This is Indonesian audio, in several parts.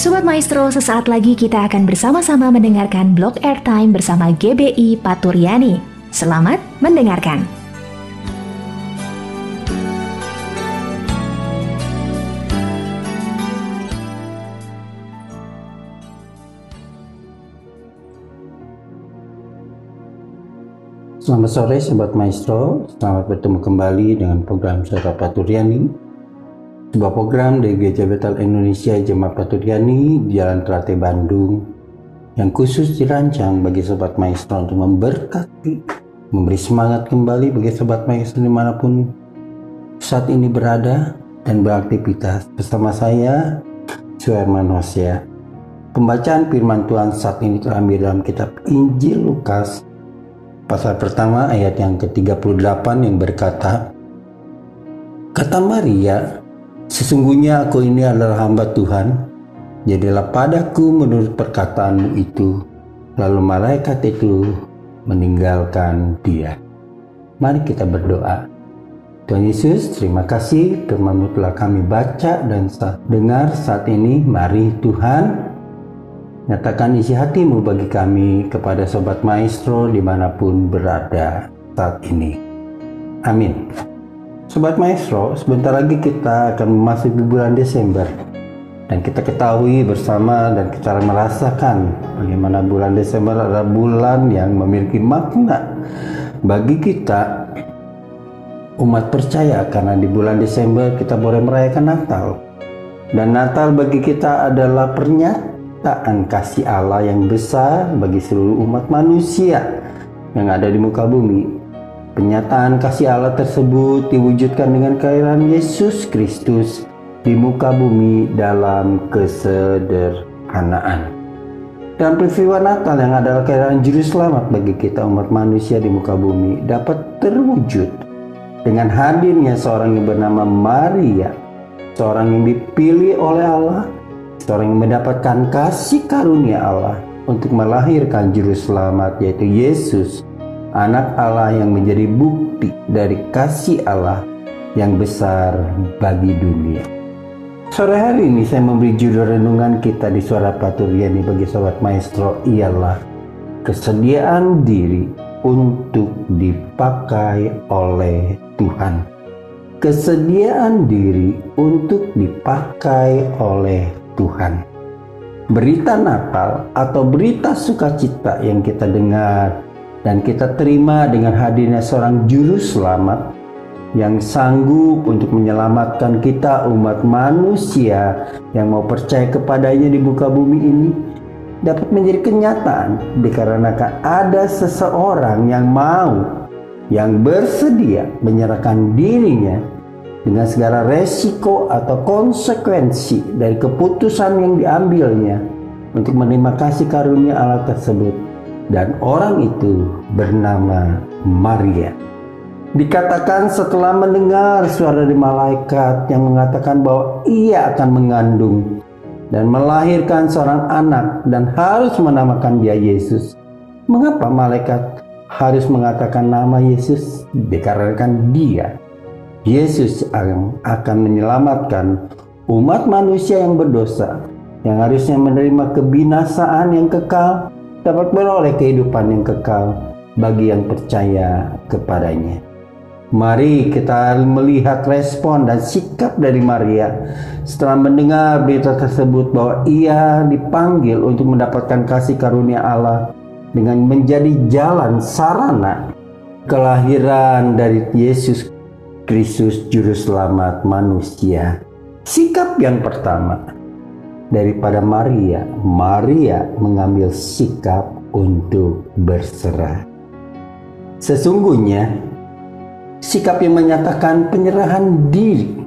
Sobat Maestro, sesaat lagi kita akan bersama-sama mendengarkan blog airtime bersama GBI Paturyani. Selamat mendengarkan. Selamat sore Sobat Maestro, selamat bertemu kembali dengan program Saudara Paturyani sebuah program dari Gereja Betel Indonesia Jemaat Paturyani di Jalan Terate Bandung yang khusus dirancang bagi Sobat Maestro untuk memberkati, memberi semangat kembali bagi Sobat Maestro di mana pun saat ini berada dan beraktivitas bersama saya, Suherman Hosea. Pembacaan firman Tuhan saat ini terambil dalam kitab Injil Lukas pasal pertama ayat yang ke-38 yang berkata, Kata Maria, Sesungguhnya aku ini adalah hamba Tuhan, jadilah padaku menurut perkataanmu itu. Lalu malaikat itu meninggalkan dia. Mari kita berdoa. Tuhan Yesus, terima kasih firman telah kami baca dan dengar saat ini. Mari Tuhan, nyatakan isi hatimu bagi kami kepada Sobat Maestro di mana pun berada saat ini. Amin. Sobat Maestro, sebentar lagi kita akan memasuki bulan Desember. Dan kita ketahui bersama dan kita merasakan bagaimana bulan Desember adalah bulan yang memiliki makna bagi kita. Umat percaya karena di bulan Desember kita boleh merayakan Natal. Dan Natal bagi kita adalah pernyataan kasih Allah yang besar bagi seluruh umat manusia yang ada di muka bumi Penyataan kasih Allah tersebut diwujudkan dengan kelahiran Yesus Kristus di muka bumi dalam kesederhanaan. Dan peristiwa Natal yang adalah kelahiran juru selamat bagi kita umat manusia di muka bumi dapat terwujud dengan hadirnya seorang yang bernama Maria, seorang yang dipilih oleh Allah, seorang yang mendapatkan kasih karunia Allah untuk melahirkan juru selamat yaitu Yesus anak Allah yang menjadi bukti dari kasih Allah yang besar bagi dunia. Sore hari ini saya memberi judul renungan kita di Suara Paturyani bagi Sobat Maestro ialah kesediaan diri untuk dipakai oleh Tuhan. Kesediaan diri untuk dipakai oleh Tuhan. Berita Natal atau berita sukacita yang kita dengar dan kita terima dengan hadirnya seorang juru selamat yang sanggup untuk menyelamatkan kita umat manusia yang mau percaya kepadanya di muka bumi ini dapat menjadi kenyataan dikarenakan ada seseorang yang mau yang bersedia menyerahkan dirinya dengan segala resiko atau konsekuensi dari keputusan yang diambilnya untuk menerima kasih karunia Allah tersebut dan orang itu bernama Maria. Dikatakan setelah mendengar suara dari malaikat yang mengatakan bahwa ia akan mengandung dan melahirkan seorang anak dan harus menamakan dia Yesus. Mengapa malaikat harus mengatakan nama Yesus? Dikarenakan dia Yesus akan menyelamatkan umat manusia yang berdosa yang harusnya menerima kebinasaan yang kekal dapat beroleh kehidupan yang kekal bagi yang percaya kepadanya. Mari kita melihat respon dan sikap dari Maria setelah mendengar berita tersebut bahwa ia dipanggil untuk mendapatkan kasih karunia Allah dengan menjadi jalan sarana kelahiran dari Yesus Kristus juru selamat manusia. Sikap yang pertama, daripada Maria, Maria mengambil sikap untuk berserah. Sesungguhnya, sikap yang menyatakan penyerahan diri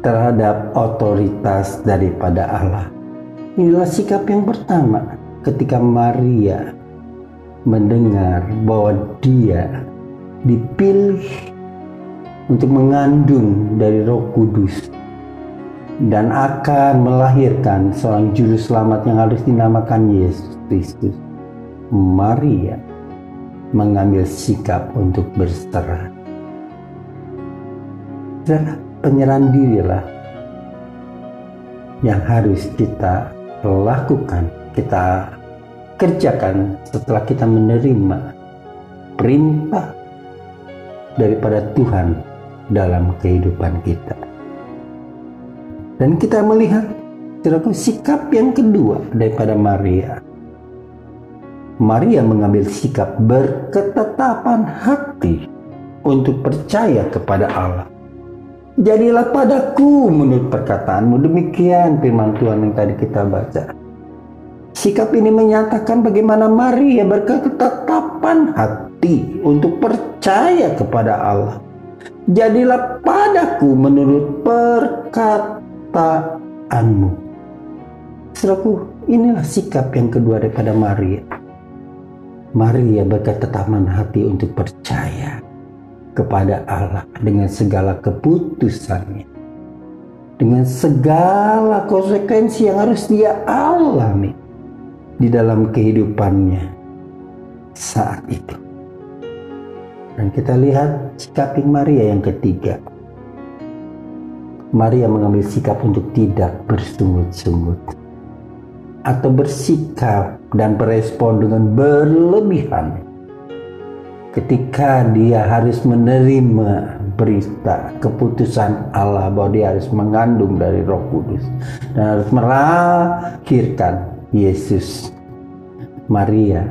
terhadap otoritas daripada Allah. Inilah sikap yang pertama ketika Maria mendengar bahwa dia dipilih untuk mengandung dari Roh Kudus dan akan melahirkan seorang juru selamat yang harus dinamakan Yesus Kristus. Maria mengambil sikap untuk berserah. Dan penyerahan dirilah yang harus kita lakukan, kita kerjakan setelah kita menerima perintah daripada Tuhan dalam kehidupan kita. Dan kita melihat sikap yang kedua daripada Maria. Maria mengambil sikap berketetapan hati untuk percaya kepada Allah. Jadilah padaku menurut perkataanmu. Demikian firman Tuhan yang tadi kita baca. Sikap ini menyatakan bagaimana Maria berketetapan hati untuk percaya kepada Allah. Jadilah padaku menurut perkataanmu. Seraku, inilah sikap yang kedua daripada Maria. Maria berketetapan hati untuk percaya kepada Allah dengan segala keputusannya. Dengan segala konsekuensi yang harus dia alami di dalam kehidupannya saat itu. Dan kita lihat sikap Maria yang ketiga. Maria mengambil sikap untuk tidak bersungut-sungut. Atau bersikap dan berespon dengan berlebihan. Ketika dia harus menerima berita keputusan Allah bahwa dia harus mengandung dari Roh Kudus dan harus melahirkan Yesus. Maria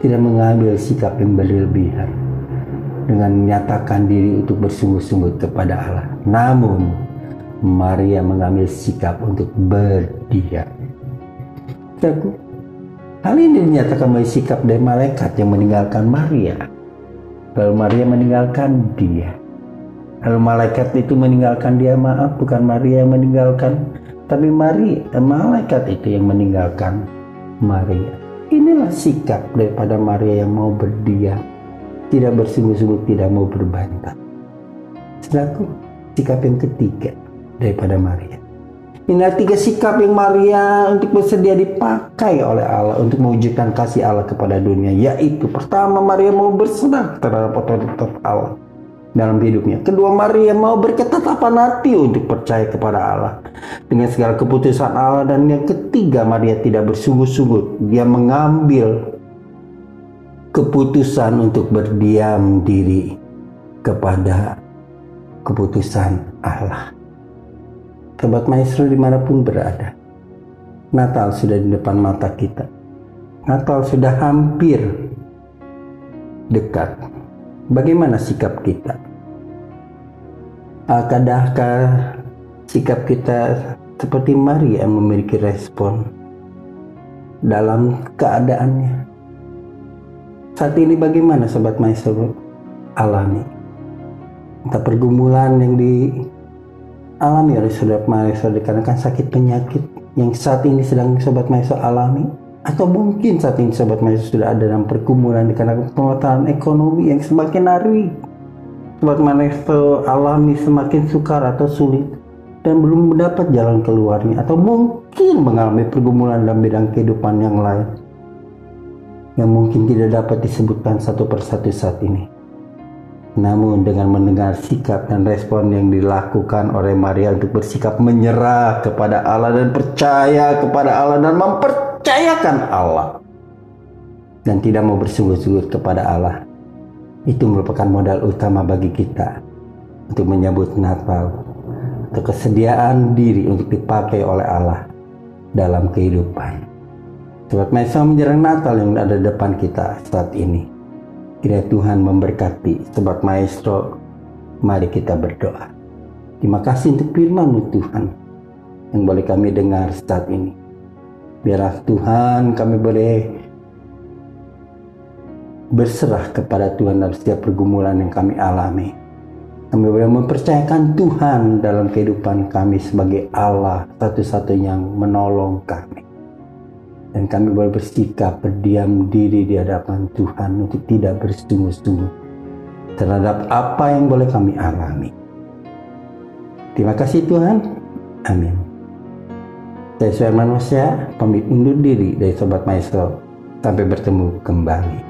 tidak mengambil sikap yang berlebihan dengan menyatakan diri untuk bersungguh-sungguh kepada Allah. Namun Maria mengambil sikap untuk berdiam. Hal ini dinyatakan melalui sikap dari malaikat yang meninggalkan Maria. Lalu Maria meninggalkan dia. Lalu malaikat itu meninggalkan dia, maaf bukan Maria yang meninggalkan, tapi Maria, eh, malaikat itu yang meninggalkan Maria. Inilah sikap daripada Maria yang mau berdiam, tidak bersungguh-sungguh, tidak mau berbantah. Sedangkan sikap yang ketiga daripada Maria Inilah tiga sikap yang Maria untuk bersedia dipakai oleh Allah untuk mewujudkan kasih Allah kepada dunia. Yaitu pertama Maria mau berserah terhadap otoritas Allah dalam hidupnya. Kedua Maria mau berketetapan hati untuk percaya kepada Allah dengan segala keputusan Allah. Dan yang ketiga Maria tidak bersungguh-sungguh. Dia mengambil keputusan untuk berdiam diri kepada keputusan Allah. Sobat Maestro di mana pun berada. Natal sudah di depan mata kita. Natal sudah hampir dekat. Bagaimana sikap kita? Adakah sikap kita seperti Maria yang memiliki respon dalam keadaannya? Saat ini bagaimana Sobat Maestro alami? Entah pergumulan yang di alami oleh Sobat Maestro dikarenakan sakit penyakit yang saat ini sedang Sobat Maestro alami atau mungkin saat ini Sobat Maestro sudah ada dalam pergumulan dikarenakan pengetahuan ekonomi yang semakin hari Sobat Maestro alami semakin sukar atau sulit dan belum mendapat jalan keluarnya atau mungkin mengalami pergumulan dalam bidang kehidupan yang lain yang mungkin tidak dapat disebutkan satu persatu saat ini. Namun dengan mendengar sikap dan respon yang dilakukan oleh Maria untuk bersikap menyerah kepada Allah dan percaya kepada Allah dan mempercayakan Allah dan tidak mau bersungguh-sungguh kepada Allah itu merupakan modal utama bagi kita untuk menyambut Natal atau kesediaan diri untuk dipakai oleh Allah dalam kehidupan. Sobat Mesa menjelang Natal yang ada di depan kita saat ini. Kiranya Tuhan memberkati Sobat Maestro. Mari kita berdoa. Terima kasih untuk firman Tuhan yang boleh kami dengar saat ini. Biarlah Tuhan kami boleh berserah kepada Tuhan dalam setiap pergumulan yang kami alami. Kami boleh mempercayakan Tuhan dalam kehidupan kami sebagai Allah satu-satunya yang menolong kami dan kami boleh bersikap berdiam diri di hadapan Tuhan untuk tidak bersungguh-sungguh terhadap apa yang boleh kami alami. Terima kasih Tuhan. Amin. Saya Suherman Manusia, pamit undur diri dari Sobat Maestro. Sampai bertemu kembali.